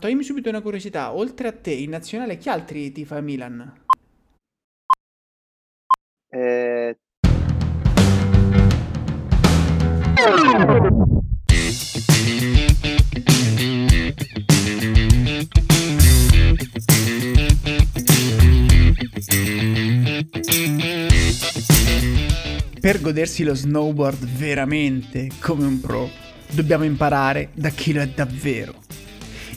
Toglimi subito una curiosità, oltre a te in nazionale chi altri tifa Milan? Eh... Per godersi lo snowboard veramente come un pro, dobbiamo imparare da chi lo è davvero.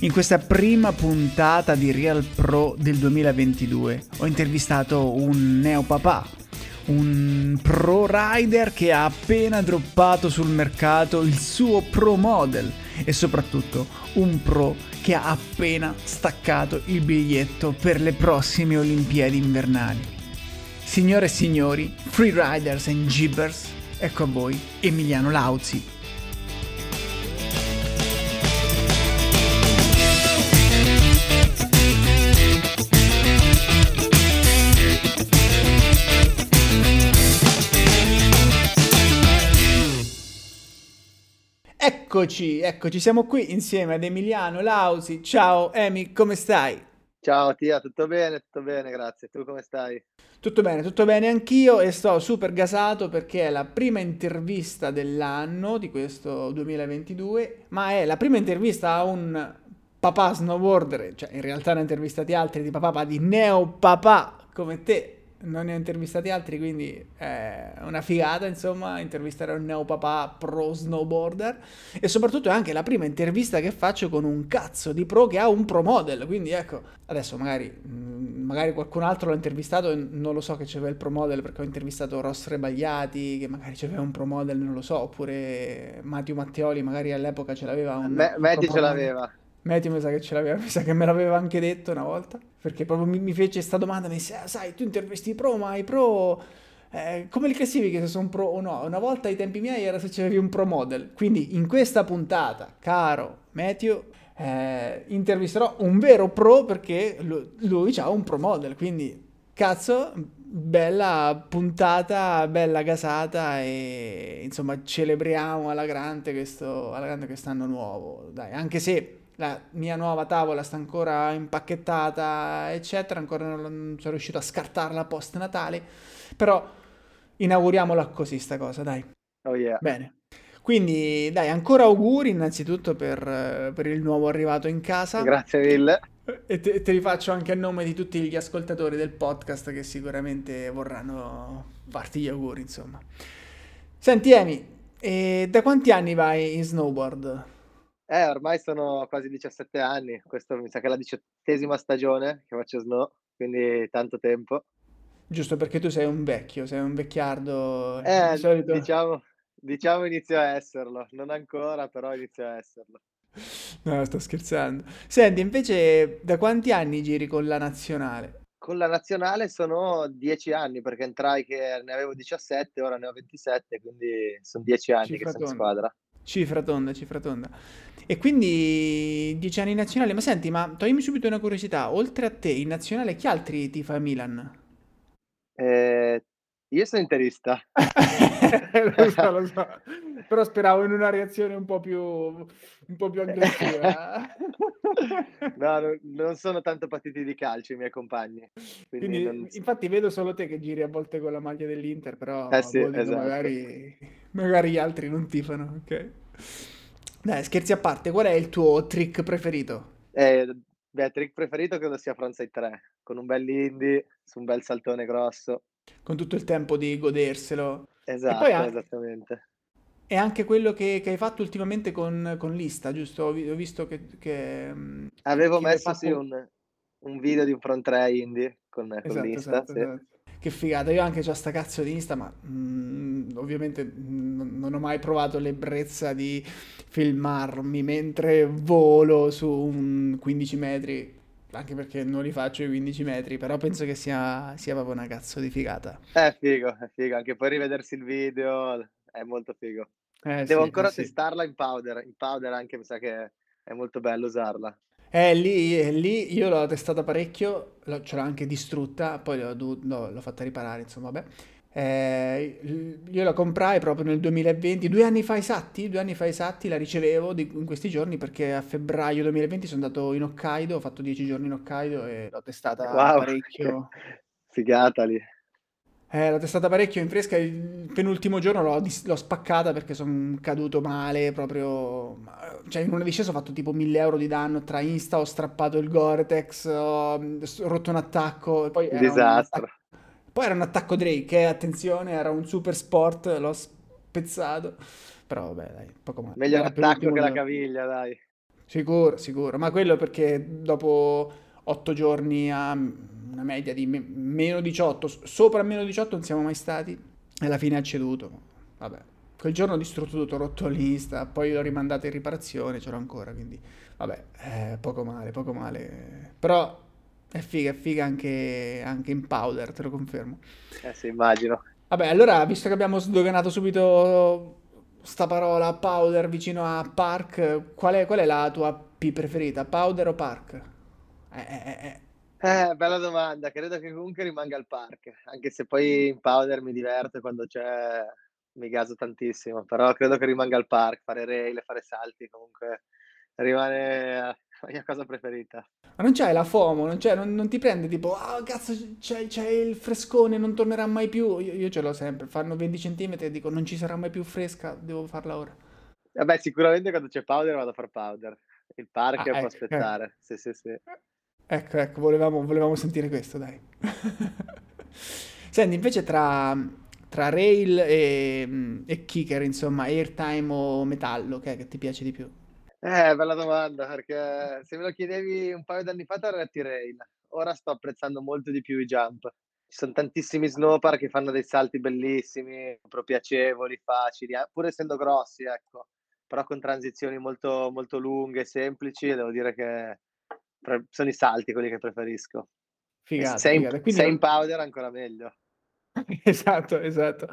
In questa prima puntata di Real Pro del 2022 ho intervistato un neopapà, un pro rider che ha appena droppato sul mercato il suo pro model e soprattutto un pro che ha appena staccato il biglietto per le prossime Olimpiadi invernali. Signore e signori, freeriders and gibbers, ecco a voi Emiliano Lauzi. Eccoci, eccoci, siamo qui insieme ad Emiliano Lausi. Ciao Emi, come stai? Ciao Tia, tutto bene? Tutto bene, grazie. Tu come stai? Tutto bene, tutto bene anch'io e sto super gasato perché è la prima intervista dell'anno di questo 2022, ma è la prima intervista a un papà snowboarder, cioè in realtà ne ho intervistati altri di papà, ma di neo papà come te, non ne ho intervistati altri, quindi è una figata, insomma, intervistare un neopapà pro snowboarder. E soprattutto è anche la prima intervista che faccio con un cazzo di pro che ha un pro model, quindi ecco, adesso magari, mm, magari qualcun altro l'ha intervistato e non lo so che c'aveva il pro model perché ho intervistato Ross Rebagliati che magari c'aveva un pro model, non lo so, oppure Matteo Matteoli magari all'epoca ce l'aveva un... Me- Matti ce l'aveva. Matthew mi sa che ce l'aveva, mi sa che me l'aveva anche detto una volta, perché proprio mi, mi fece questa domanda, mi disse, ah, sai, tu intervisti pro, ma i pro, eh, come li classifichi se sono pro o no? Una volta ai tempi miei era se c'avevi un pro model, quindi in questa puntata, caro Matthew, eh, intervisterò un vero pro perché lui, lui ha un pro model, quindi cazzo, bella puntata, bella gasata e insomma celebriamo alla grande questo, alla grande quest'anno nuovo, dai, anche se la mia nuova tavola sta ancora impacchettata, eccetera, ancora non sono riuscito a scartarla post Natale, però inauguriamola così sta cosa, dai. Oh yeah. Bene. Quindi dai, ancora auguri innanzitutto per, per il nuovo arrivato in casa. Grazie mille. E te, te, li faccio anche a nome di tutti gli ascoltatori del podcast che sicuramente vorranno farti gli auguri, insomma. Senti Emi, da quanti anni vai in snowboard? Eh, ormai sono quasi 17 anni, questo mi sa che è la diciottesima stagione che faccio snow, quindi tanto tempo. Giusto perché tu sei un vecchio, sei un vecchiardo. Eh, di solito... diciamo, diciamo inizio a esserlo, non ancora, però inizio a esserlo. No, sto scherzando. Senti, invece da quanti anni giri con la nazionale? Con la nazionale sono 10 anni, perché entrai che ne avevo 17, ora ne ho 27, quindi sono 10 anni Cifra che sono in squadra. Cifra tonda, cifra tonda. E quindi 10 anni in nazionale, ma senti, ma toglimi subito una curiosità, oltre a te in nazionale chi altri ti fa Milan? Eh, io sono interista. lo so, lo so. Però speravo in una reazione un po' più, un po più aggressiva. no, no, non sono tanto partiti di calcio i miei compagni. Quindi quindi, non... Infatti vedo solo te che giri a volte con la maglia dell'Inter, però eh sì, esatto. magari, magari gli altri non tifano, ok? Dai, scherzi a parte, qual è il tuo trick preferito? Eh, beh, trick preferito credo sia frontside 3, con un bel indie, su un bel saltone grosso. Con tutto il tempo di goderselo. Esatto, anche, esattamente. È anche quello che, che hai fatto ultimamente con, con Lista, giusto? Ho, visto che... che mm, Avevo che messo fatto... sì un, un, video di un front 3 indie con, esatto, con Lista. Esatto, sì. esatto. Che figata, io anche ho sta cazzo di Insta, ma mm, ovviamente mm, non ho mai provato l'ebbrezza di filmarmi mentre volo su un 15 metri, anche perché non li faccio i 15 metri, però penso che sia, sia proprio una cazzo di figata. È figo, è figo, anche poi rivedersi il video è molto figo. Eh, Devo sì, ancora eh, testarla in powder, in powder anche mi sa che è molto bello usarla. Eh, lì, eh, lì io l'ho testata parecchio, l'ho- ce l'ho anche distrutta, poi l'ho, l'ho fatta riparare, insomma, vabbè. Eh, io la comprai proprio nel 2020, due anni fa esatti, due anni fa esatti la ricevevo di, in questi giorni perché a febbraio 2020 sono andato in Hokkaido, ho fatto dieci giorni in Hokkaido e l'ho testata wow, parecchio. Figata lì. Eh, l'ho testata parecchio in fresca, il penultimo giorno l'ho, l'ho spaccata perché sono caduto male, proprio... Cioè in una discesa ho fatto tipo 1000 euro di danno tra Insta, ho strappato il Gore-Tex, ho rotto un attacco. Poi Disastro. Poi era un attacco Drake, eh, attenzione, era un super sport, l'ho spezzato. Però vabbè, dai, poco male. Meglio l'attacco che la caviglia, dai. Sicuro, sicuro. Ma quello perché dopo 8 giorni a una media di me- meno 18, sopra meno 18 non siamo mai stati. E alla fine ha ceduto. Vabbè. Quel giorno ho distrutto tutto, ho rotto l'Insta, poi l'ho rimandata in riparazione, ce l'ho ancora, quindi vabbè, eh, poco male, poco male. Però è figa, è figa anche, anche in powder, te lo confermo. Eh sì, immagino. Vabbè, allora, visto che abbiamo sdoganato subito sta parola powder vicino a park, qual è, qual è la tua P preferita? Powder o park? Eh, eh, eh. Eh, bella domanda, credo che comunque rimanga il park, anche se poi in powder mi diverte quando c'è, mi gaso tantissimo, però credo che rimanga il park, fare rail, fare salti, comunque rimane la mia cosa preferita. Ma non c'hai la FOMO, non, c'è, non, non ti prende tipo, ah oh, cazzo c'è, c'è, il frescone, non tornerà mai più. Io, io, ce l'ho sempre, fanno 20 cm e dico non ci sarà mai più fresca, devo farla ora. Vabbè, sicuramente quando c'è powder vado a fare powder. Il park ah, può ecco, aspettare, ecco. sì sì sì. Ecco, ecco, volevamo, volevamo sentire questo, dai. Senti, invece tra, tra rail e, e kicker, insomma, airtime o metallo, che, che ti piace di più? Eh, bella domanda, perché se me lo chiedevi un paio d'anni fa ti avrei rail. Ora sto apprezzando molto di più i jump. Ci sono tantissimi snowpar che fanno dei salti bellissimi, proprio piacevoli, facili, eh, pur essendo grossi, ecco. Però con transizioni molto, molto lunghe, semplici, devo dire che sono i salti quelli che preferisco. Figata, se, figata. In, se in powder ancora meglio. esatto, esatto.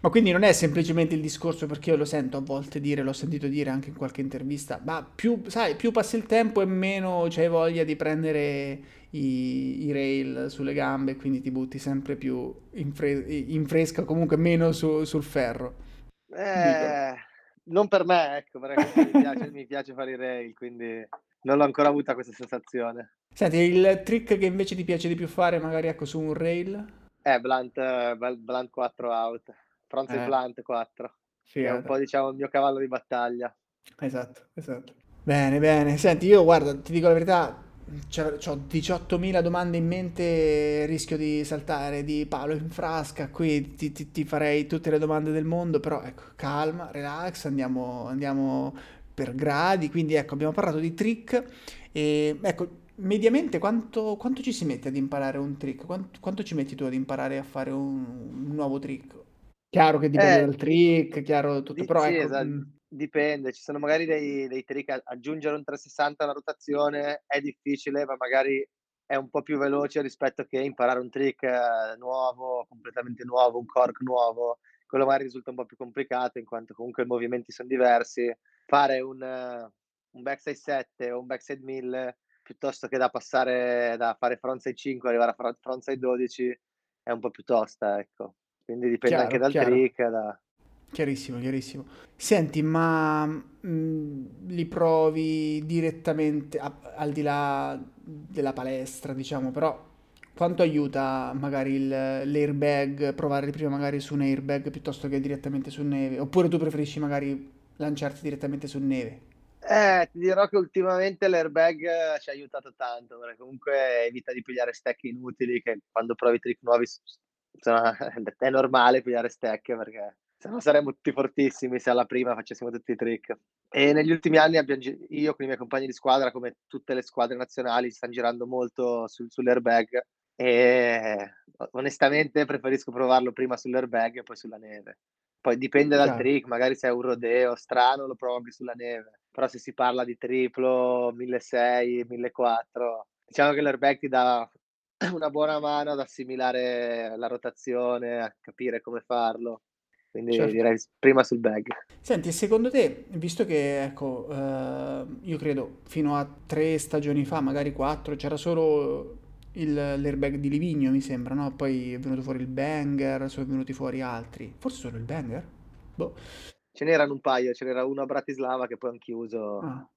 Ma quindi non è semplicemente il discorso perché io lo sento a volte dire, l'ho sentito dire anche in qualche intervista, ma più, sai, più passa il tempo e meno c'hai voglia di prendere i, i rail sulle gambe, quindi ti butti sempre più in, fre- in fresca, comunque meno su, sul ferro. Eh, non per me, ecco, perché mi piace, mi piace fare i rail, quindi non l'ho ancora avuta questa sensazione. Senti, il trick che invece ti piace di più fare, magari ecco su un rail? Eh, blunt, blunt 4 out. Frontside eh. plant 4. Sì, è un po' diciamo il mio cavallo di battaglia. Esatto, esatto. Bene, bene. Senti, io guarda, ti dico la verità, ho 18.000 domande in mente, rischio di saltare di palo in frasca, qui ti, ti, ti, farei tutte le domande del mondo, però ecco, calma, relax, andiamo, andiamo per gradi, quindi ecco, abbiamo parlato di trick e ecco, mediamente quanto, quanto ci si mette ad imparare un trick? Quanto, quanto, ci metti tu ad imparare a fare un, un nuovo trick? Chiaro che dipende Eh, dal trick, chiaro tutto, di però sì, ecco, esatto, dipende. Ci sono magari dei dei trick aggiungere un 360 alla rotazione è difficile, ma magari è un po' più veloce rispetto che imparare un trick eh, nuovo, completamente nuovo, un cork nuovo. Quello magari risulta un po' più complicato in quanto comunque i movimenti son diversi. Fare un un backside 7 o un backside 1000 piuttosto che da passare da fare frontside 5 arrivare a frontside 12 è un po' più tosta, ecco. Quindi dipende chiaro, anche dal chiaro. trick. Da... Chiarissimo, chiarissimo. Senti, ma mh, mm, li provi direttamente a, al di là della palestra, diciamo, però quanto aiuta magari il, l'airbag, provare prima magari su un airbag piuttosto che direttamente su neve? Oppure tu preferisci magari lanciarti direttamente su neve? Eh, ti dirò che ultimamente l'airbag ci ha aiutato tanto, perché comunque evita di pigliare stack inutili, che quando provi trick nuovi insomma, è normale pigliare stack perché se no saremmo tutti fortissimi se alla prima facessimo tutti i trick. E negli ultimi anni abbiamo, io con i miei compagni di squadra, come tutte le squadre nazionali, stanno girando molto sul, sull'airbag e onestamente preferisco provarlo prima sull'airbag e poi sulla neve. Poi dipende dal Chiaro. trick, magari se è un rodeo strano lo provo anche sulla neve, però se si parla di triplo 1600, 1400, diciamo che l'airbag ti dà una buona mano ad assimilare la rotazione, a capire come farlo. Quindi certo. direi prima sul bag. Senti, secondo te, visto che, ecco, eh, io credo fino a tre stagioni fa, magari quattro, c'era solo il- l'airbag di Livigno, mi sembra, no? Poi è venuto fuori il Banger, sono venuti fuori altri. Forse solo il Banger? Boh. Ce n'erano un paio, ce n'era uno a Bratislava che poi han chiuso Ah.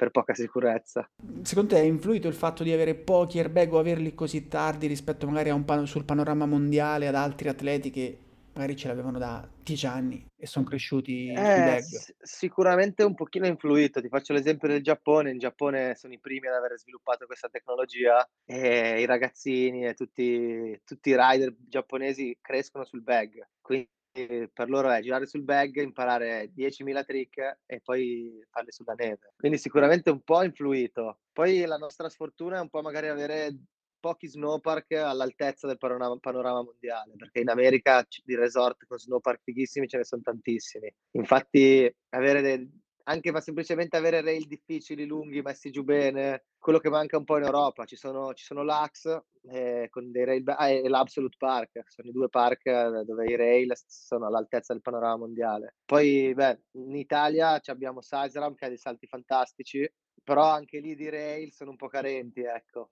Per poca sicurezza. Secondo te è influito il fatto di avere pochi airbag o averli così tardi rispetto magari a un pan- sul panorama mondiale ad altri atleti che magari ce l'avevano da 10 anni e sono cresciuti Eh, bag? s sicuramente un pochino ha influito. Ti faccio l'esempio del Giappone. In Giappone sono i primi ad aver sviluppato questa tecnologia e i ragazzini e tutti tutti i rider giapponesi crescono sul bag. Quindi per loro è girare sul bag, imparare 10.000 trick e poi farli sulla neve. Quindi sicuramente un po' ha influito. Poi la nostra sfortuna è un po' magari avere pochi snowpark all'altezza del panorama panorama mondiale, perché in America di resort con snowpark fighissimi ce ne son tantissimi. Infatti avere de anche ma semplicemente avere rail difficili, lunghi, messi giù bene, quello che manca un po' in Europa. Ci sono ci sono l'Axe, ehm, con dei rail ah, e l'Absolute Park, sono i 2 park dove i rail sono all'altezza del panorama mondiale. Poi beh, in Italia c'abbiamo Sizeram che ha dei salti fantastici, però anche lì di rail sono un po' carenti, ecco.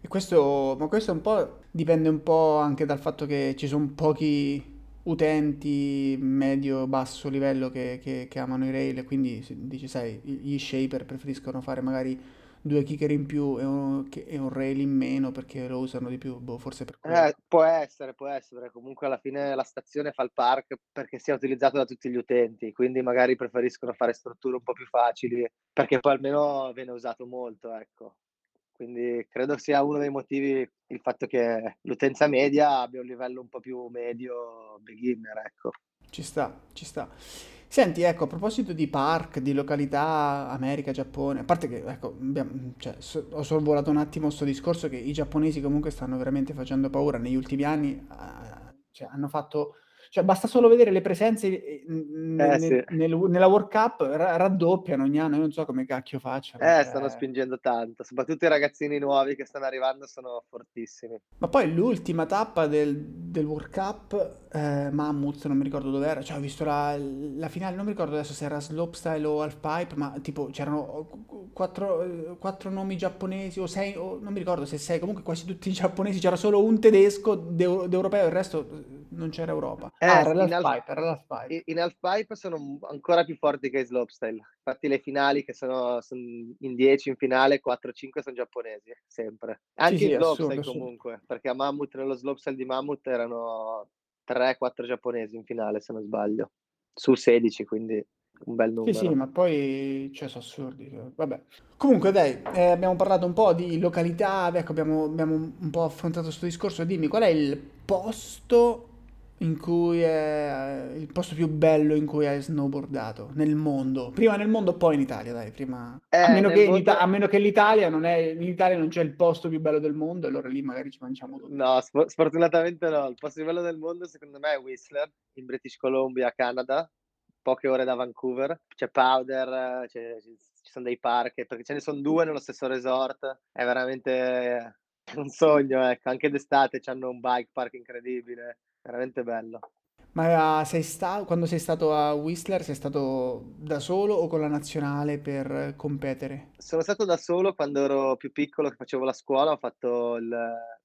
E questo, ma questo un po' dipende un po' anche dal fatto che ci sono pochi utenti medio-basso livello che, che- che amano i rail quindi dici, sai, gli shaper preferiscono fare magari due kicker in più e un, e un rail in meno perché lo usano di più, boh, forse per. Eh, può essere, può essere, comunque alla fine la stazione fa il park perché sia utilizzato da tutti gli utenti, quindi magari preferiscono fare strutture un po' più facili, perché poi almeno viene usato molto, ecco. Quindi credo sia uno dei motivi il fatto che l'utenza media abbia un livello un po' più medio beginner, ecco. Ci sta, ci sta. Senti, ecco, a proposito di park, di località, America, Giappone, a parte che, ecco, cioè, so- ho sorvolato un attimo questo discorso che i giapponesi comunque stanno veramente facendo paura negli ultimi anni, eh, cioè, hanno fatto, cioè, basta solo vedere le presenze eh, Eh ne- sì. nel- nella World Cup, ra- raddoppiano ogni anno, io non so come cacchio facciano, Eh, stanno cioè... spingendo tanto, soprattutto i ragazzini nuovi che stanno arrivando sono fortissimi. Ma poi l'ultima tappa del, del World Cup, eh, Mammoth, non mi ricordo dove era, cioè ho visto la, la finale, non mi ricordo adesso se era slopestyle o halfpipe, ma tipo c'erano quattro, eh, quattro nomi giapponesi o sei, o non mi ricordo se sei, comunque quasi tutti giapponesi, c'era solo un tedesco d'eu- d'europeo, il resto non c'era Europa. Ah, Eh, era s in half l'halfpipe, era l'halfpipe. i in halfpipe sono ancora più forti che in slopestyle. Infatti le finali che sono son in 10 in finale, 4-5 son giapponesi, sempre. Sì, Anche sì, in assurdo, slopestyle assurdo. comunque, perché a Mammut nello slopestyle di Mammut erano 3-4 giapponesi in finale, se non sbaglio, su 16, quindi un bel Sì, sì, numero. ma poi, cioè, sono assurdi. cioè, Vabbè. Comunque, dai, eh, abbiamo parlato un po' di località, ecco, abbiamo, abbiamo un po' affrontato questo discorso. Dimmi, qual è il posto in cui è il posto più bello in cui hai snowboardato nel mondo? Prima nel mondo, poi in Italia, dai, prima... A Eh, meno nel che, in Ita- a mondo meno che l'Italia non è, in Italia non c'è il posto più bello del mondo, allora lì magari ci mangiamo tutto. no, sfo sfortunatamente no. Il posto più bello del mondo secondo me è Whistler, in British Columbia, Canada, poche ore da Vancouver. C'è Powder, c'è ci ci son dei park, perché ce ne son 2 nello stesso resort. È veramente un sogno, ecco. Anche d'estate c'hanno un bike park incredibile, veramente bello. Ma sei sta- quando sei stato a Whistler, sei stato da solo o con la nazionale per competere? Sono stato da solo quando ero più piccolo, che facevo la scuola, ho fatto il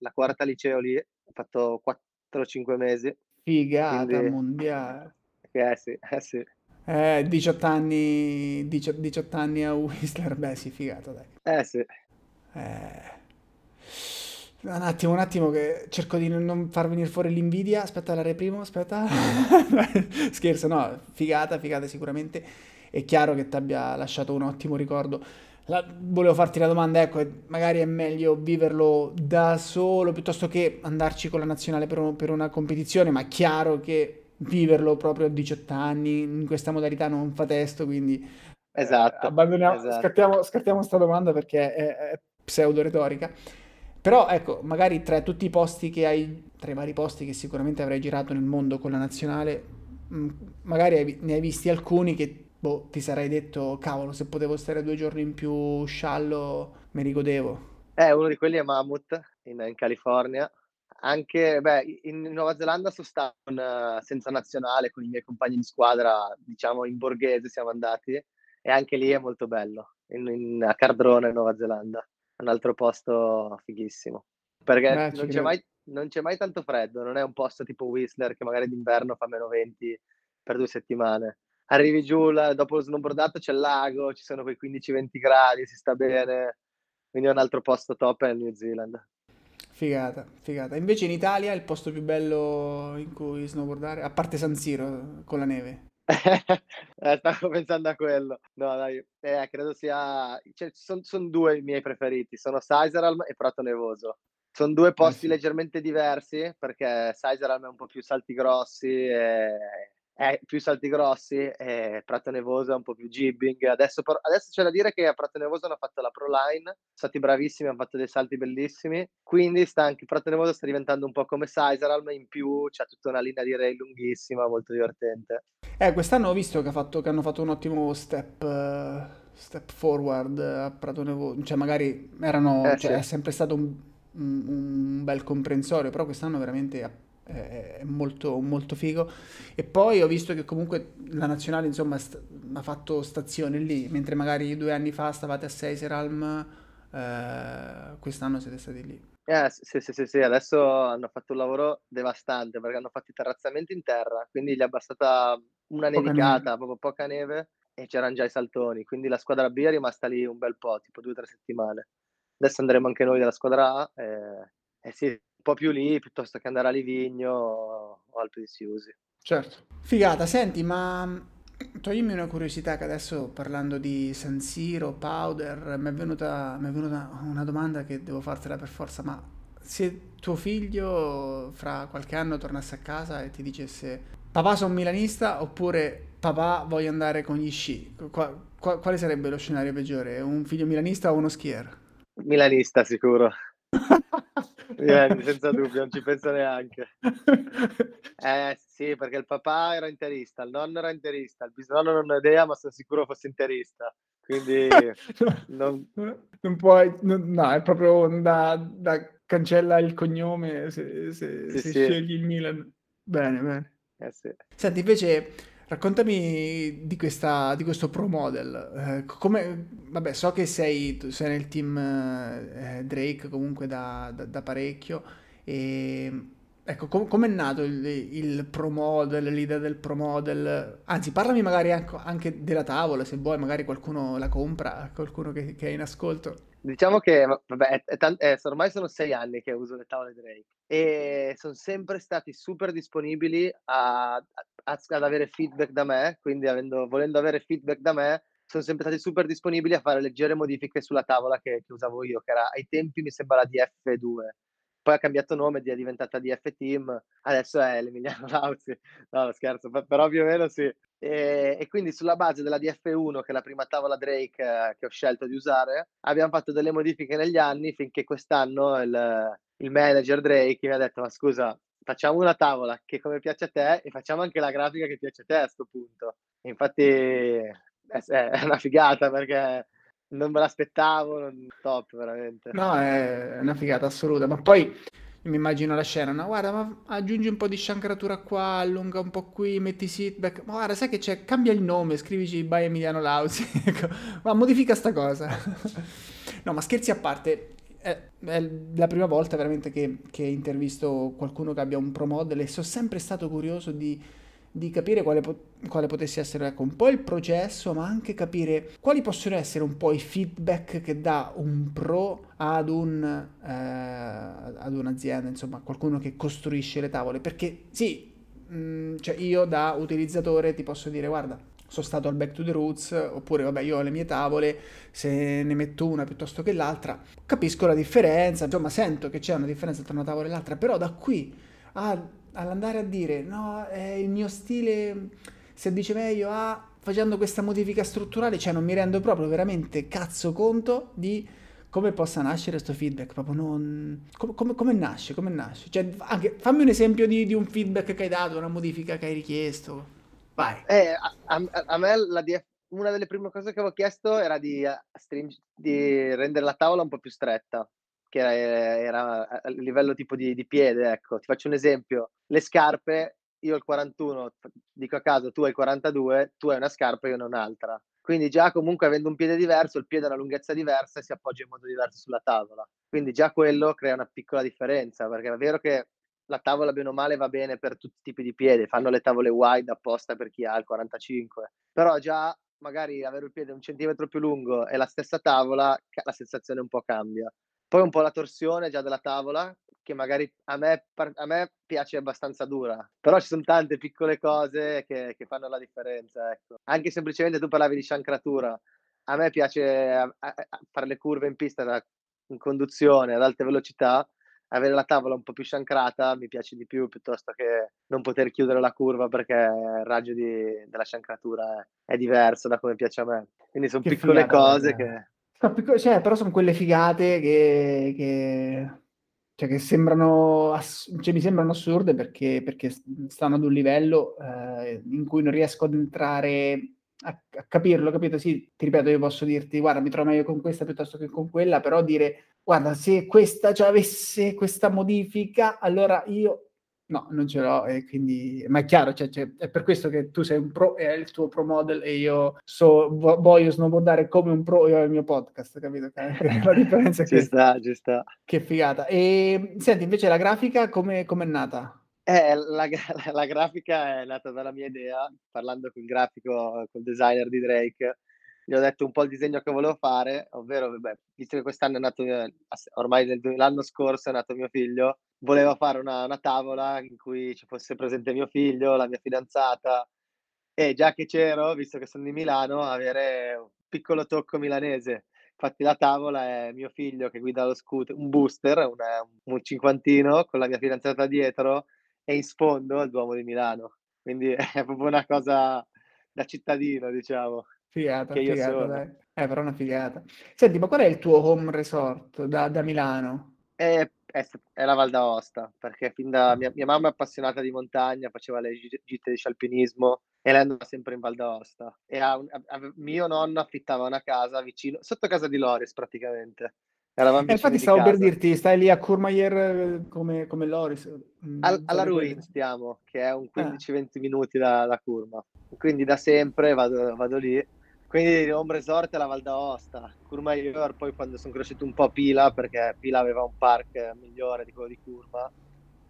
la quarta liceo lì, ho fatto 4, 5 mesi, Figata quindi mondiale. eh sì, eh sì. Eh, 18 anni, 18 18 anni a Whistler, beh sì, figata, dai. Eh sì. Eh, un attimo, un attimo che cerco di non far venire fuori l'invidia. Aspetta, la reprimo, aspetta. Scherzo, no, figata, figata sicuramente. È chiaro che ti abbia lasciato un ottimo ricordo. La- volevo farti la domanda, ecco, magari è meglio viverlo da solo piuttosto che andarci con la nazionale per, un- per una competizione, ma è chiaro che viverlo proprio a 18 anni in questa modalità non fa testo, quindi eh, Esatto, abbandoniamo, esatto. scartiamo, scartiamo sta domanda perché è, è pseudo-retorica. Però ecco, magari tra tutti i posti che hai, tra i vari posti che sicuramente avrai girato nel mondo con la nazionale, mh, magari hai ne hai visti alcuni che boh, ti sarai detto, cavolo, se potevo stare due giorni in più sciallo, me li godevo. Eh, uno di quelli è Mammoth in in California. Anche beh, in Nuova Zelanda so stato con senza nazionale, con i miei compagni di squadra, diciamo in borghese siamo andati, e anche lì è molto bello, in in a Cardrona in Nuova Zelanda, un altro posto fighissimo. perché Eh, non c'è mai non c'è mai tanto freddo, non è un posto tipo Whistler che magari d'inverno fa -20 per 2 settimane. Arrivi giù la dopo lo snowboardato c'è il lago, ci sono quei 15, 20 gradi, si sta bene, quindi è un altro posto top è il New Zealand. Figata, figata. Invece in Italia il posto più bello in cui snowboardare, a parte San Siro con la neve. Eh, stavo pensando a quello. No dai, eh, credo sia cioè son son 2 i miei preferiti, sono Sizeral e Prato Nevoso. Son 2 Eh posti sì. leggermente diversi, perché Sizeral è un po' più salti grossi, ehm, è più salti grossi, e Prato Nevoso è un po' più jibbing. Adesso però adesso c'è da dire che a Prato Nevoso hanno fatto la Pro Line, son stati bravissimi, han fatto dei salti bellissimi, quindi sta anche Prato Nevoso sta diventando un po' come Sizeral, ma in più c'ha tutta una linea di rail lunghissima, molto divertente. Eh, quest'anno ho visto che ha fatto che hanno fatto un ottimo step step forward a Prato Nevo cioè magari erano Eh cioè sì. è sempre stato un un un bel comprensorio, però quest'anno veramente è è molto molto figo. E poi ho visto che comunque la nazionale, insomma, st ha fatto stazione lì, mentre magari 2 anni fa stavate a Seiseralm, ehm, quest'anno siete stati lì. Eh, sì, sì, sì, sì, adesso hanno fatto un lavoro devastante, perché hanno fatto i terrazzamenti in terra, quindi gli è bastata una Poca neve. nevicata, proprio poca neve, e c'eran già i saltoni. Quindi la squadra B è rimasta lì un bel po', tipo 2, 3 settimane. Adesso andremo anche noi della squadra A, ehm, eh sì, un po' più lì piuttosto che andare a Livigno o Alpe di Siusi. Certo. Figata, senti, ma toglimi una curiosità che adesso parlando di San Siro, Powder, mi è venuta, mi è venuta una domanda che devo fartela per forza, ma se tuo figlio fra qualche anno tornasse a casa e ti dicesse papà sono milanista oppure papà voglio andare con gli sci, qua- qua- quale sarebbe lo scenario peggiore? Un figlio milanista o uno skier? Milanista sicuro. Vieni, senza dubbio, non ci penso neanche. Eh sì, perché il papà era interista, il nonno era interista, il bisnonno non ho idea, ma son sicuro fosse interista. Quindi non Non puoi, non- no, è proprio da, da cancella il cognome se, se- sì, se sì, scegli il Milan. Bene, bene. Eh sì. Senti, invece, raccontami di questa, di questo pro model. Eh, come, vabbè, so che sei, sei nel team eh, Drake comunque da, da- da parecchio. E, ecco, com- com'è nato il, il pro model, l'idea del pro model? Anzi, parlami magari anche, anche della tavola, se vuoi, magari qualcuno la compra, qualcuno che, che è in ascolto. Diciamo che va vabbè è è tan eh, ormai sono 6 anni che uso le tavole Drake e son sempre stati super disponibili a a ad avere feedback da me, quindi avendo volendo avere feedback da me, son sempre stati super disponibili a fare leggere modifiche sulla tavola che che usavo io, che era ai tempi mi sembra la DF2. Poi ha cambiato nome è diventata DF Team, adesso è l'Emiliano Lauzi. No, scherzo, pe però più o meno sì. Ehm, e quindi sulla base della DF1, che è la prima tavola Drake eh, che ho scelto di usare, abbiam fatto delle modifiche negli anni finché quest'anno il il manager Drake mi ha detto: "Ma scusa, facciamo una tavola che come piace a te e facciamo anche la grafica che piace a te a 'sto punto". E infatti è s è una figata perché non me l'aspettavo, non top veramente. No, è una figata assoluta, ma poi mi immagino la scena, no? Guarda, ma aggiungi un po' di sciancratura qua, allunga un po' qui, metti seatback, ma guarda, sai che c'è? Cambia il nome, scrivici by Emiliano Lausi, ecco, ma modifica sta cosa. No, ma scherzi a parte, è, è la prima volta veramente che, che intervisto qualcuno che abbia un pro model e sono sempre stato curioso di, di capire quale, quale potesse essere, ecco, un po' il processo, ma anche capire quali possono essere un po' i feedback che dà un pro ad un, eh, ad un'azienda, insomma, qualcuno che costruisce le tavole. Perché sì, mh, cioè io da utilizzatore ti posso dire, guarda, sono stato al Back to the Roots, oppure vabbè, io ho le mie tavole, se ne metto una piuttosto che l'altra, capisco la differenza, insomma, sento che c'è una differenza tra una tavola e l'altra, però da qui a- all'andare a dire no, è il mio stile si addice meglio a facendo questa modifica strutturale, cioè non mi rendo proprio veramente cazzo conto di come possa nascere questo feedback, proprio non... Come, come- come nasce, come nasce? Cioè, anche, fammi un esempio di, di un feedback che hai dato, una modifica che hai richiesto. Vai. Eh, a a a me DF una delle prime cose che avevo chiesto era di string di rendere la tavola un po' più stretta, che era a a livello tipo di di piede, ecco. Ti faccio un esempio: le scarpe io ho il 41, dico a caso tu hai il 42, tu hai una scarpa e io non un'altra. Quindi già comunque avendo un piede diverso, il piede ha una lunghezza diversa e si appoggia in modo diverso sulla tavola. Quindi già quello crea una piccola differenza, perché è vero che la tavola bene o male va bene per tutti i tipi di piedi, fanno le tavole wide apposta per chi ha il 45, però già magari avere il piede un centimetro più lungo e la stessa tavola, la sensazione un po' cambia. Poi un po' la torsione già della tavola, che magari a me, a me piace abbastanza dura, però ci sono tante piccole cose che, che fanno la differenza. Ecco. Anche semplicemente tu parlavi di sciancratura, a me piace a, a, a fare le curve in pista da, in conduzione ad alta velocità, avere la tavola un po' più sciancrata mi piace di più piuttosto che non poter chiudere la curva perché il raggio di, della sciancratura è, è, diverso da come piace a me. Quindi sono che piccole figata, cose che... Cioè, però sono quelle figate che, che, cioè, che sembrano, ass- cioè, mi sembrano assurde perché, perché stanno ad un livello eh, in cui non riesco ad entrare a, a, capirlo, capito? Sì, ti ripeto, io posso dirti, guarda, mi trovo meglio con questa piuttosto che con quella, però dire, guarda, se questa già avesse questa modifica, allora io no, non ce l'ho e quindi, ma è chiaro, cioè, cioè, è per questo che tu sei un pro e hai il tuo pro model e io so, voglio snowboardare come un pro e ho il mio podcast, capito? La differenza è ci sta, ci sta. Che figata. E senti, invece la grafica come è nata? Eh, la, la, grafica è nata dalla mia idea, parlando con il grafico, col designer di Drake, gli ho detto un po' il disegno che volevo fare, ovvero, vabbè, visto che quest'anno è nato, ormai nel, l'anno scorso è nato mio figlio, volevo fare una, una, tavola in cui ci fosse presente mio figlio, la mia fidanzata, e già che c'ero, visto che sono di Milano, avere un piccolo tocco milanese. Infatti la tavola è mio figlio che guida lo scooter, un booster, una, un cinquantino, con la mia fidanzata dietro, e in sfondo il Duomo di Milano. Quindi è proprio una cosa da cittadino, diciamo. Figata, che figata, sono. dai. Eh, però una figata. Senti, ma qual è il tuo home resort da, da Milano? È, è, è, la Val d'Aosta, perché fin da mia, mia, mamma è appassionata di montagna, faceva le gite di scialpinismo e lei andava sempre in Val d'Aosta. E a, a, a, mio nonno affittava una casa vicino, sotto casa di Loris praticamente. Eh, infatti stavo per dirti, stai lì a Courmayeur eh, come, come Loris. Mm, Al, alla Ruin stiamo, che è un 15-20 ah. minuti da, da Curma. Quindi da sempre vado, vado lì. Quindi Home Resort è la Val d'Aosta. Courmayeur poi quando sono cresciuto un po' a Pila, perché Pila aveva un park migliore di quello di Curma,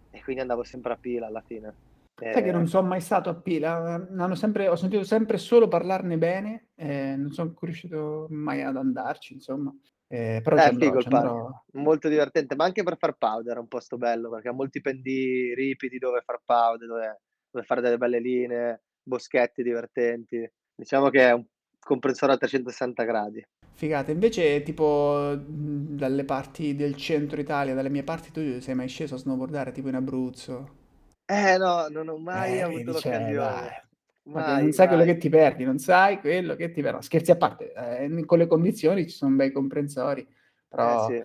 e quindi andavo sempre a Pila alla fine. Sai che non sono mai stato a Pila, sempre, ho sentito sempre solo parlarne bene, eh, non sono riuscito mai ad andarci, insomma. Eh, però eh, figo il parco, molto divertente, ma anche per far powder è un posto bello perché ha molti pendii ripidi dove far powder, dove, dove fare delle belle linee, boschetti divertenti. Diciamo che è un comprensore a 360 gradi. Figata, invece tipo dalle parti del centro Italia, dalle mie parti, tu sei mai sceso a snowboardare tipo in Abruzzo? Eh no, non ho mai eh, avuto l'occasione. Mai, non sai mai. quello che ti perdi, non sai quello che ti perdi. Scherzi a parte, eh, con le condizioni ci sono bei comprensori, però, eh, sì.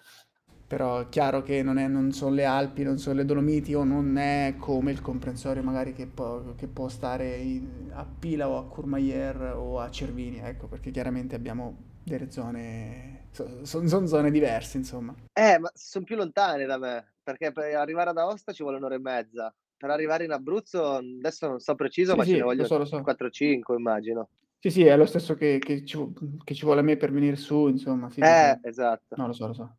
Però è chiaro che non, è, non, sono le Alpi, non sono le Dolomiti o non è come il comprensorio magari che può, che può stare in, a Pila o a Courmayeur o a Cervini, ecco, perché chiaramente abbiamo delle zone, sono son zone diverse, insomma. Eh, ma sono più lontane da me, perché per arrivare ad Aosta ci vuole un'ora e mezza per arrivare in Abruzzo, adesso non so preciso, sì, ma sì, ce ne voglio so, so. 4-5 immagino. Sì, sì, è lo stesso che, che, ci, che, ci, vuole a me per venire su, insomma. Sì, eh, esatto. No, lo so, lo so.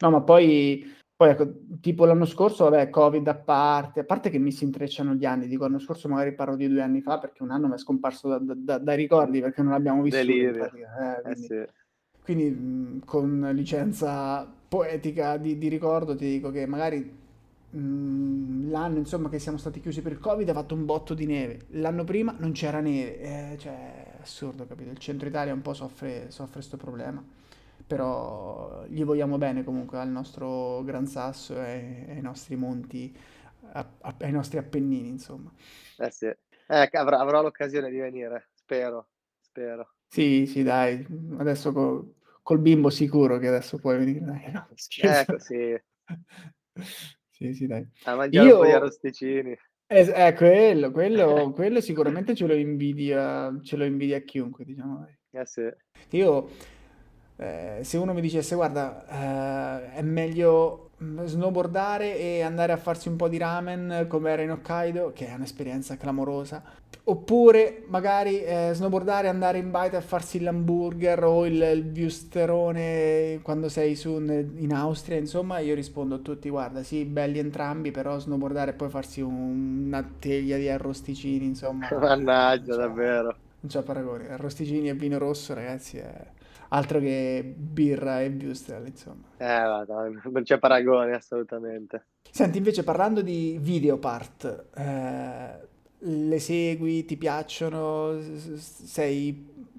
No, ma poi, poi ecco, tipo l'anno scorso, vabbè, Covid a parte, a parte che mi si intrecciano gli anni, dico l'anno scorso magari parlo di due anni fa, perché un anno mi è scomparso da, da, dai ricordi, perché non l'abbiamo visto. Eh, quindi, eh, quindi con licenza poetica di, di ricordo ti dico che magari Mm, l'anno insomma che siamo stati chiusi per il covid ha fatto un botto di neve. L'anno prima non c'era neve eh, cioè assurdo capito? Il centro Italia un po' soffre questo problema però gli vogliamo bene comunque al nostro Gran Sasso e ai nostri monti ai nostri Appennini insomma eh sì eh, avrò, avrò l'occasione di venire spero spero sì sì dai adesso col, col bimbo sicuro che adesso puoi venire dai, no, ecco sì Sì, sì, dai. A mangiare un po' di arrosticini. Es- eh, quello, quello, quello sicuramente ce lo invidia, ce lo invidia chiunque, diciamo. Eh sì. Io, eh, se uno mi dicesse, guarda, eh, è meglio mm, snowboardare e andare a farsi un po' di ramen come era in Hokkaido, che è un'esperienza clamorosa. Oppure magari eh, snowboardare, andare in baita a farsi l'hamburger o il, il viusterone quando sei su in Austria, insomma, io rispondo a tutti, guarda, sì, belli entrambi, però snowboardare e poi farsi un- una teglia di arrosticini, insomma, Mannaggia, davvero. Non c'è paragone. Arrosticini e vino rosso, ragazzi, è altro che birra e wurstel, insomma. Eh, vada, non c'è paragone assolutamente. Senti, invece parlando di videopart, eh, le segui, ti piacciono, sei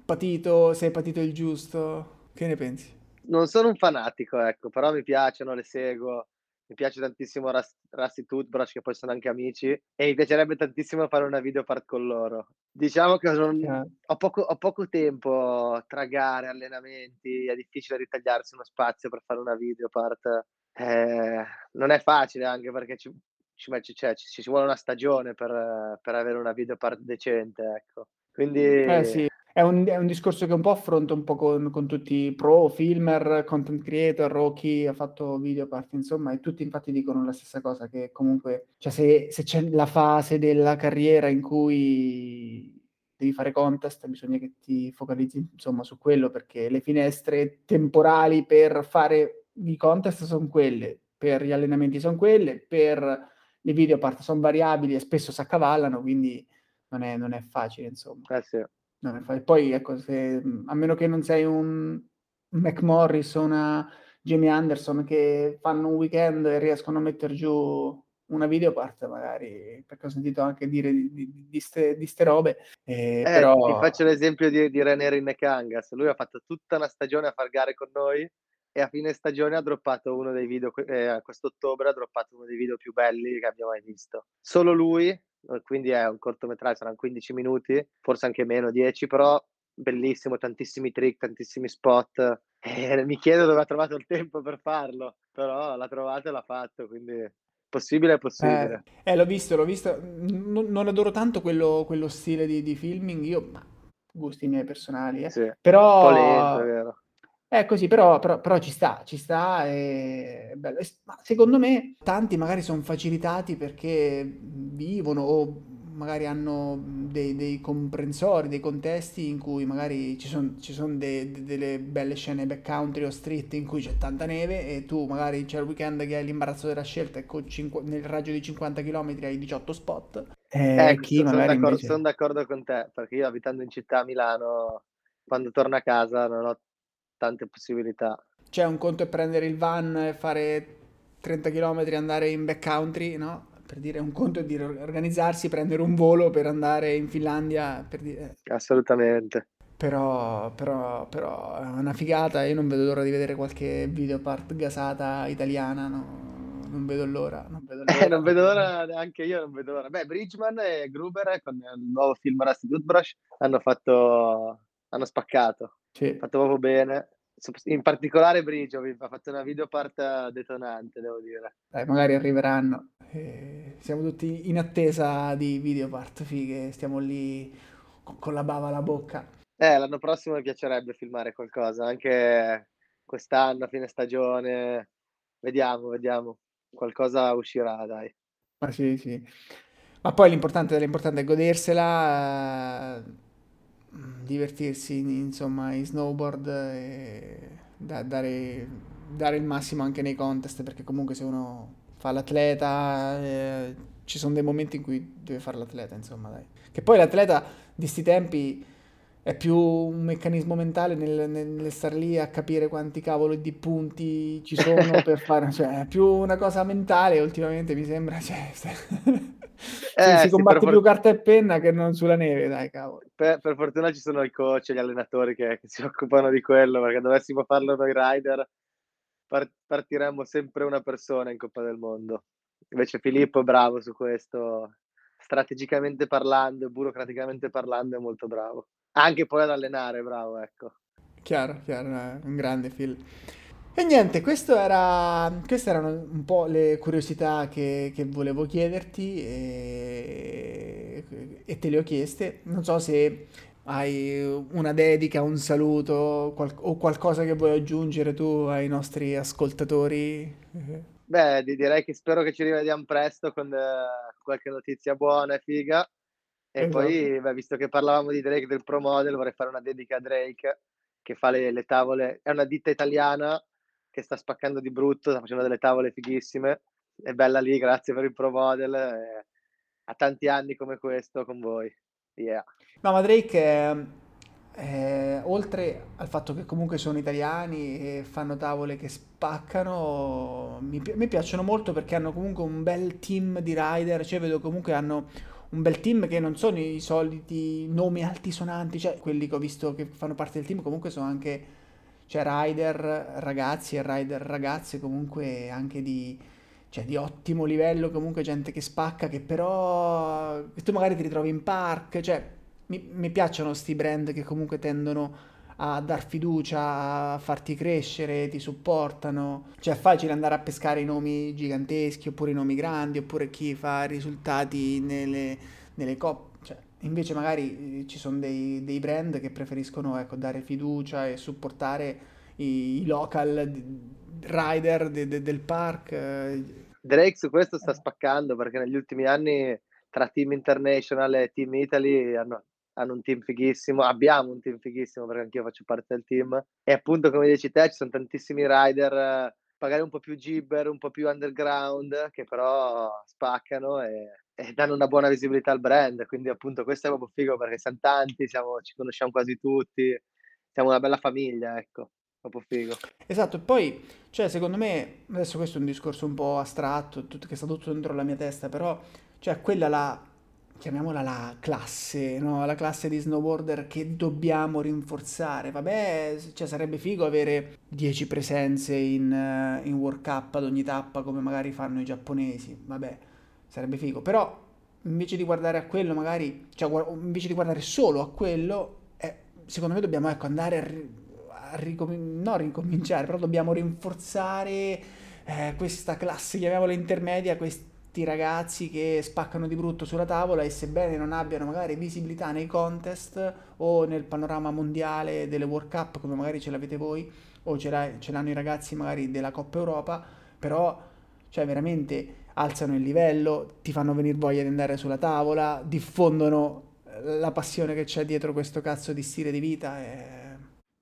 patito, sei patito il giusto? Che ne pensi? Non sono un fanatico, ecco, però mi piacciono, le seguo. Mi piace tantissimo Rust Rusty Toothbrush, che poi sono anche amici, e mi piacerebbe tantissimo fare una videopart con loro. Diciamo che non Chiaro. ho poco ho poco tempo tra gare, allenamenti, è difficile ritagliarsi uno spazio per fare una videopart. Eh, non è facile anche perché ci ci cioè ci ci vuole una stagione per per avere una videopart decente, ecco. Eh Quindi sì, è un, è un discorso che un po' affronto un po' con, con tutti i pro, filmer, content creator o chi ha fatto video part, insomma, e tutti infatti dicono la stessa cosa, che comunque, cioè se, se c'è la fase della carriera in cui devi fare contest, bisogna che ti focalizzi insomma su quello, perché le finestre temporali per fare i contest sono quelle, per gli allenamenti sono quelle, per le video part sono variabili e spesso si accavallano, quindi non è, non è facile, insomma. eh facile. Poi, ecco, se, a meno che non sei un McMorris o una Jamie Anderson che fanno un weekend e riescono a mettere giù una videopart, magari, perché ho sentito anche dire di, di, di, ste, di ste robe, eh, Eh, ti però... faccio l'esempio di di René Rinnekangas. Lui ha fatto tutta una stagione a far gare con noi e a fine stagione ha droppato uno dei video ehm, quest'ottobre ha droppato uno dei video più belli che abbia mai visto. Solo lui, quindi è un cortometraggio, saran 15 minuti, forse anche meno, 10, però bellissimo, tantissimi trick, tantissimi spot. Eh, mi chiedo dove ha trovato il tempo per farlo, però l'ha trovato e l'ha fatto, quindi possibile è Eh, possibile. eh, l'ho visto, l'ho visto. Non, non adoro tanto quello, quello stile di, di filming, io, ma gusti miei personali, eh. Sì, un po' lento, Però vero. È così, però, però- però ci sta, ci sta, è bello. E Ma secondo me tanti magari sono facilitati perché vivono o magari hanno dei, dei comprensori, dei contesti in cui magari ci sono ci son de- de- delle belle scene backcountry o street in cui c'è tanta neve e tu magari c'è il weekend che hai l'imbarazzo della scelta e cinqu- nel raggio di 50 km hai 18 spot e Ecco, chi so son magari d'accor invece... son d'accordo con te, perché io abitando in città a Milano, quando torno a casa non ho tante possibilità. Cioè, un conto è prendere il van e fare 30 km, andare in backcountry, no? Per dire, un conto è dire organizzarsi, prendere un volo per andare in Finlandia, per dire. Assolutamente. Però, però, però è una figata, io non vedo l'ora di vedere qualche videopart gasata italiana, no? Non vedo l'ora, non vedo Eh, non vedo l'ora. l'ora neanche io, non vedo l'ora. Beh, Bridgman e Gruber con il nuovo film Rusty Toothbrush hanno fatto hanno spaccato. Sì. Fatto proprio bene. In particolare Bridge ha fatto una videopart detonante, devo dire. Dai, magari arriveranno. Eh, siamo tutti in attesa di videopart fighe, stiamo lì con con la bava alla bocca. Eh, l'anno prossimo mi piacerebbe filmare qualcosa, anche quest'anno, a fine stagione. Vediamo, vediamo. Qualcosa uscirà, dai. Ma sì, sì. Ma poi l'importante l'importante è godersela, eh, divertirsi, insomma, in snowboard e da- dare, dare il massimo anche nei contest, perché comunque se uno fa l'atleta, eh, ci sono dei momenti in cui deve fare l'atleta, insomma, dai. Che poi l'atleta di sti tempi è più un meccanismo mentale nel, nel- nel stare lì a capire quanti cavolo di punti ci sono per fare, cioè è più una cosa mentale ultimamente mi sembra, cioè, Eh, si sì, combatte for più carta e penna che non sulla neve, dai, cavolo. per per fortuna ci sono i coach e gli allenatori che che si occupano di quello, perché dovessimo farlo noi rider, par partiremmo sempre una persona in Coppa del Mondo. Invece Filippo è bravo su questo, strategicamente parlando e burocraticamente parlando è molto bravo. Anche poi ad allenare bravo, ecco. Chiaro, chiaro, è un grande Phil. E niente, questo era, queste erano un po' le curiosità che, che volevo chiederti e, e te le ho chieste. Non so se hai una dedica, un saluto qual- o qualcosa che vuoi aggiungere tu ai nostri ascoltatori. Beh, di direi che spero che ci rivediam presto con eh, qualche notizia buona e figa. E Esatto. poi, beh, visto che parlavamo di Drake, del Pro Model, vorrei fare una dedica a Drake, che fa le le tavole è una ditta italiana che sta spaccando di brutto, sta facendo delle tavole fighissime. È bella lì, grazie per il Pro Model, e a tanti anni come questo con voi. Yeah. No, ma Drake, è- è- oltre al fatto che comunque sono italiani e fanno tavole che spaccano, mi, mi piacciono molto perché hanno comunque un bel team di rider, cioè vedo comunque hanno un bel team che non sono i soliti nomi altisonanti, cioè quelli che ho visto che fanno parte del team comunque sono anche, cioè rider ragazzi e rider ragazze comunque anche di cioè di ottimo livello, comunque gente che spacca, che però tu magari ti ritrovi in park, cioè mi, mi piacciono sti brand che comunque tendono a dar fiducia, a farti crescere, ti supportano. Cioè è facile andare a pescare i nomi giganteschi oppure i nomi grandi, oppure chi fa risultati nelle, nelle coppe. Cioè, invece magari eh, ci sono dei, dei brand che preferiscono ecco, dare fiducia e supportare i, i local rider de- de- del park. eh, Drake su questo sta eh, spaccando perché negli ultimi anni tra Team International e Team Italy hanno hanno un team fighissimo, abbiamo un team fighissimo perché anch'io faccio parte del team e appunto come dici te ci son tantissimi rider magari un po' più gibber, un po' più underground che però spaccano e danno una buona visibilità al brand, quindi appunto questo è proprio figo perché siam tanti, siamo ci conosciamo quasi tutti, siamo una bella famiglia, ecco, proprio figo. Esatto, e poi, cioè, secondo me, adesso questo è un discorso un po' astratto, tut- che sta tutto dentro la mia testa, però, cioè, quella la, chiamiamola la classe, no? La classe di snowboarder che dobbiamo rinforzare. Vabbè, cioè, sarebbe figo avere 10 presenze in, eh, in World Cup ad ogni tappa, come magari fanno i giapponesi, vabbè, sarebbe figo, però, invece di guardare a quello, magari, cioè, invece di guardare solo a quello, eh, secondo me dobbiamo, ecco, andare a... ri- a ricom- non ricominciare, però dobbiamo rinforzare eh, questa classe, chiamiamola intermedia, questi ragazzi che spaccano di brutto sulla tavola e sebbene non abbiano magari visibilità nei contest o nel panorama mondiale delle World Cup come magari ce l'avete voi o ce, l'ha- ce l'hanno i ragazzi magari della Coppa Europa, però cioè veramente alzano il livello, ti fanno venire voglia di andare sulla tavola, diffondono la passione che c'è dietro questo cazzo di stile di vita. È,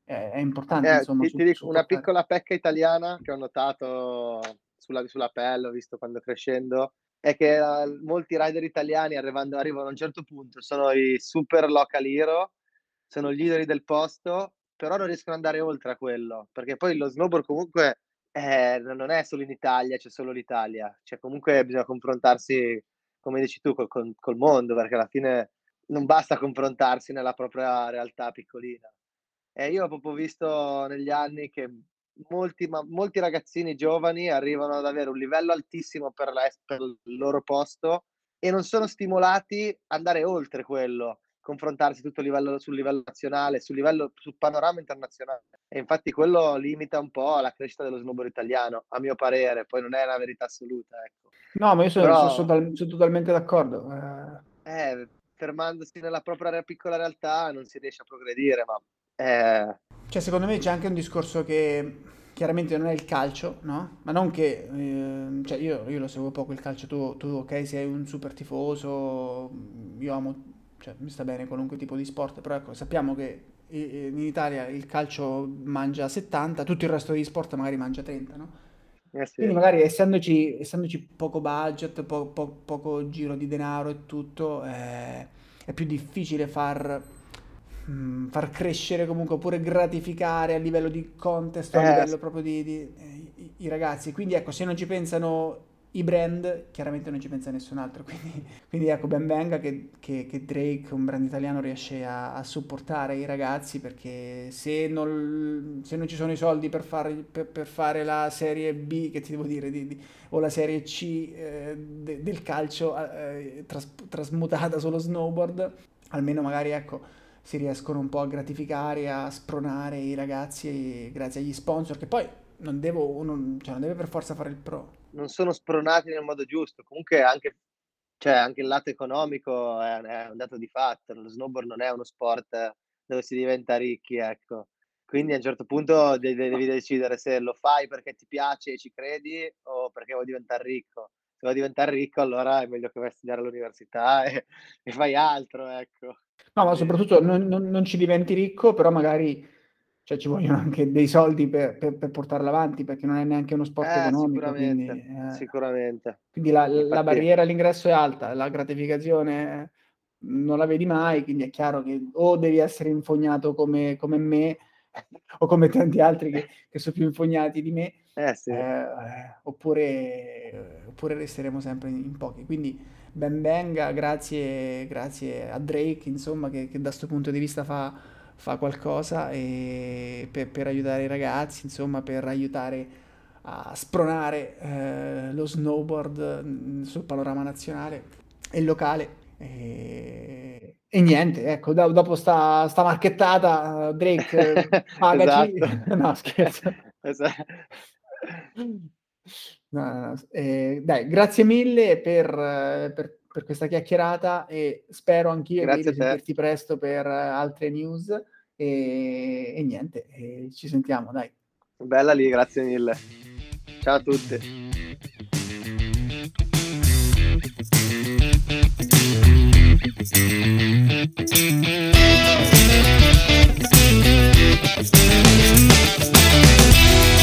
è- importante, Eh, insomma, ti ti su- dico una piccola pecca italiana che ho notato sulla sulla pelle, ho visto quando crescendo, è che, uhm, molti rider italiani arrivando arrivano a un certo punto, sono i super local hero, sono gli idoli del posto, però non riescono ad andare oltre a quello, perché poi lo snowboard comunque, eh, no non è solo in Italia, c'è solo l'Italia, cioè comunque bisogna confrontarsi, come dici tu, col col mondo, perché alla fine non basta confrontarsi nella propria realtà piccolina. E io ho proprio visto negli anni che molti ma molti ragazzini giovani arrivano ad avere un livello altissimo per l'es per il loro posto e non sono stimolati ad andare oltre quello, confrontarsi tutto livello sul livello nazionale, sul livello sul panorama internazionale. E infatti quello limita un po' la crescita dello snowboard italiano, a mio parere, poi non è una verità assoluta, ecco. No, ma io sono, so- so Però tal- sono totalmente d'accordo. eh. eh, fermandosi nella propria piccola realtà non si riesce a progredire, ma eh Cioè, secondo me c'è anche un discorso che chiaramente non è il calcio, no? Ma non che, ehm, cioè io, io lo seguo poco il calcio, tu, tu ok, sei un super tifoso, io amo, cioè mi sta bene qualunque tipo di sport, però ecco, sappiamo che in Italia il calcio mangia 70, tutto il resto degli sport magari mangia 30, no? eh Quindi sì. magari essendoci, essendoci poco budget, po- po- poco giro di denaro e tutto, eh, è più difficile far, mm, far crescere comunque oppure gratificare a livello di contest o a Eh, livello proprio di, di- eh, i, i ragazzi. Quindi ecco, se non ci pensano i brand, chiaramente non ci pensa nessun altro. Quindi, quindi ecco, ben venga che, che- che Drake, un brand italiano, riesce a, a supportare i ragazzi perché se non, se non ci sono i soldi per fare, per, per fare la serie B, che ti devo dire, di- di- o la serie C eh, de- del calcio eh, tras- trasmutata sullo snowboard, almeno magari ecco si riescono un po' a gratificare, a spronare i ragazzi grazie agli sponsor, che poi non devo, uno, cioè non deve per forza fare il pro. Non sono spronati nel modo giusto. Comunque anche cioè anche il lato economico è è un dato di fatto. Lo snowboard non è uno sport dove si diventa ricchi, ecco. Quindi a un certo punto de devi decidere se lo fai perché ti piace e ci credi o perché vuoi diventar ricco. Se vuoi diventare ricco allora è meglio che vai a studiare all'università e e fai altro, ecco. No, ma soprattutto non non non ci diventi ricco, però magari cioè ci vogliono anche dei soldi per per per portarlo avanti, perché non è neanche uno sport Eh, economico, quindi sicuramente, eh. sicuramente. Quindi la la barriera all'ingresso è alta, la gratificazione non la vedi mai, quindi è chiaro che o devi essere infognato come come me o come tanti altri che che so' più infognati di me, Eh sì. ehm, oppure oppure resteremo sempre in pochi. Quindi ben venga, grazie grazie a Drake insomma che che da 'sto punto di vista fa fa qualcosa, ehm, pe per aiutare i ragazzi, insomma, per aiutare a spronare, ehm, lo snowboard, mhmm, sul panorama nazionale e locale. Ehm, e niente, ecco, do dopo 'sta 'sta marchettata, Drake pagaci. Esatto. No scherzo. Esa No, no, no, s ehm, dai, grazie mille per per per questa chiacchierata e spero anch'io di sentirti presto per eh, altre news e, e niente, e ci sentiamo, dai. Bella lì, grazie mille. Ciao a tutti. Thank you.